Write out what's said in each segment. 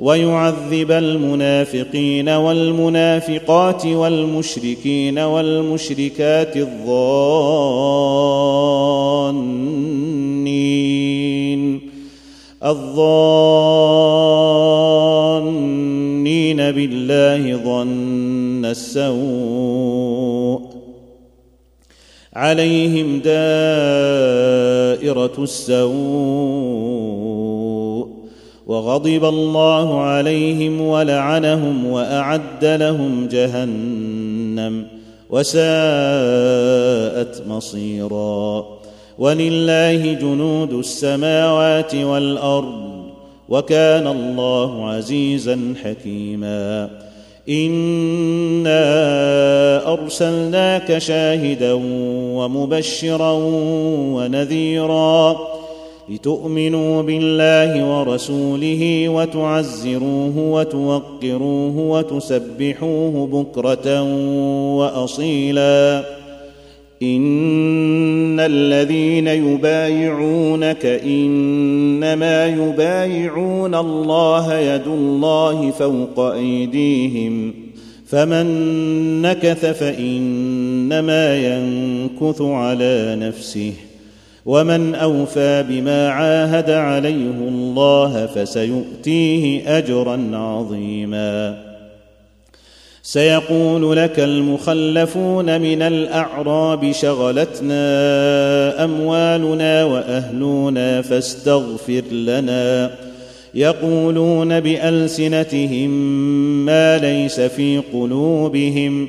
ويعذب المنافقين والمنافقات والمشركين والمشركات الظانين. الظانين بالله ظن السوء. عليهم دائرة السوء. وغضب الله عليهم ولعنهم وأعد لهم جهنم وساءت مصيرا. ولله جنود السماوات والأرض وكان الله عزيزا حكيما. إنا أرسلناك شاهدا ومبشرا ونذيرا لتؤمنوا بالله ورسوله وتعزروه وتوقروه وتسبحوه بكرة وأصيلا. إن الذين يبايعونك إنما يبايعون الله يد الله فوق أيديهم. فمن نكث فإنما ينكث على نفسه. ومن أوفى بما عاهد عليه الله فسيؤتيه أجرا عظيما. سيقول لك المخلفون من الأعراب شغلتنا أموالنا وأهلنا فاستغفر لنا. يقولون بألسنتهم ما ليس في قلوبهم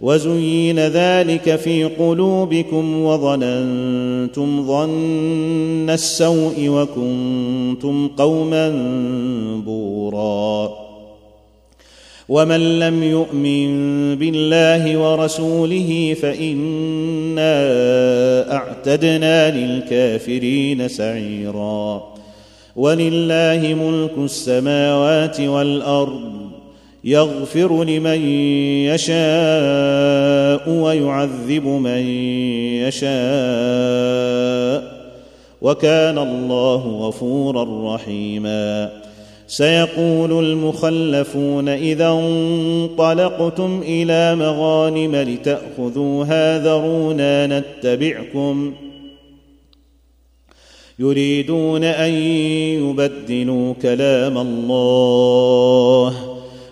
وزين ذلك في قلوبكم وظننتم ظن السوء وكنتم قوما بورا. ومن لم يؤمن بالله ورسوله فإنا أعتدنا للكافرين سعيرا. ولله ملك السماوات والأرض يغفر لمن يشاء ويعذب من يشاء وكان الله غفورا رحيما. سيقول المخلفون إذا انطلقتم إلى مغانم لتاخذوها ذرونا نتبعكم. يريدون أن يبدلوا كلام الله.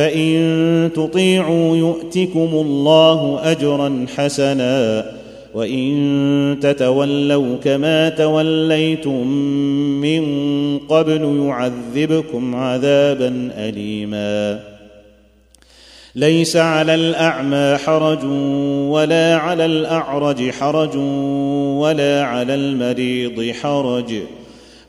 فإن تطيعوا يؤتكم الله أجرا حسنا وإن تتولوا كما توليتم من قبل يعذبكم عذابا أليما. ليس على الأعمى حرج ولا على الأعرج حرج ولا على المريض حرج.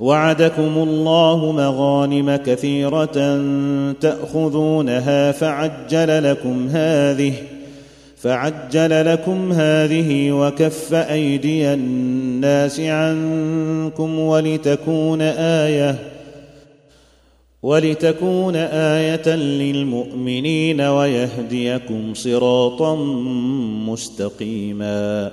وعدكم الله مغانم كثيرة تأخذونها فعجل لكم هذه فعجل لكم هذه وكف أيدي الناس عنكم ولتكون إيه ولتكون آية للمؤمنين ويهديكم صراطا مستقيما.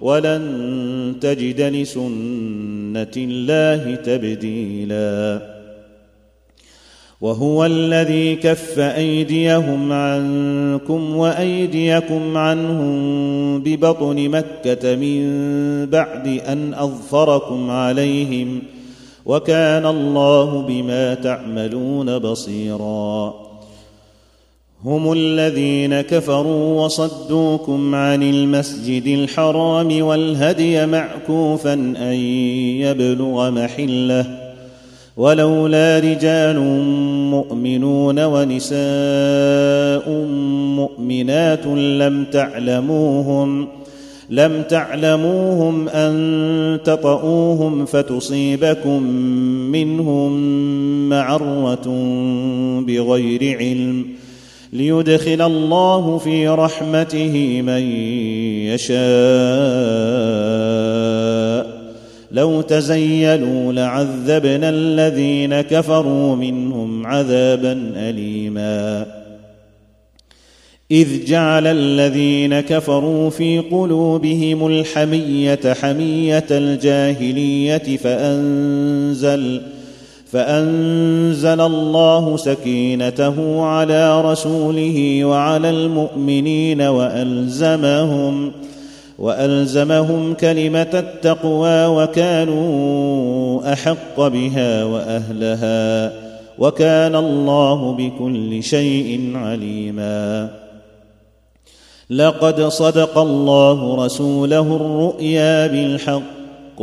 ولن تجد لسنة الله تبديلا. وهو الذي كف أيديهم عنكم وأيديكم عنهم ببطن مكة من بعد أن أظفركم عليهم وكان الله بما تعملون بصيرا. هم الذين كفروا وصدوكم عن المسجد الحرام والهدي معكوفا أن يبلغ محلة. ولولا رجال مؤمنون ونساء مؤمنات لم تعلموهم لم تعلموهم أن تطئوهم فتصيبكم منهم معرة بغير علم. ليدخل الله في رحمته من يشاء. لو تزيلوا لعذبنا الذين كفروا منهم عذابا أليما. إذ جعل الذين كفروا في قلوبهم الحمية حمية الجاهلية فأنزل فأنزل الله سكينته على رسوله وعلى المؤمنين وألزمهم وألزمهم كلمة التقوى وكانوا أحق بها وأهلها وكان الله بكل شيء عليما. لقد صدق الله رسوله الرؤيا بالحق.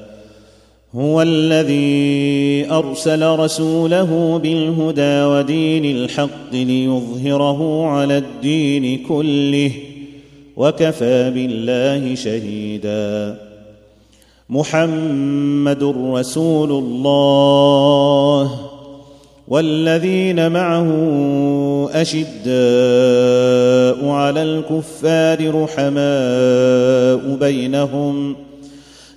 هو الذي أرسل رسوله بالهدى ودين الحق ليظهره على الدين كله وكفى بالله شهيدا. محمد رسول الله. والذين معه أشداء على الكفار رحماء بينهم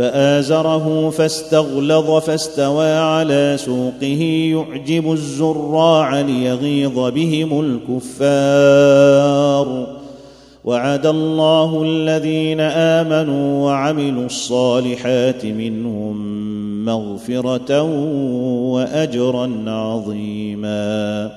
فآزره فاستغلظ فاستوى على سوقه يعجب الزراع ليغيظ بهم الكفار. وعد الله الذين آمنوا وعملوا الصالحات منهم مغفرة وأجرا عظيما.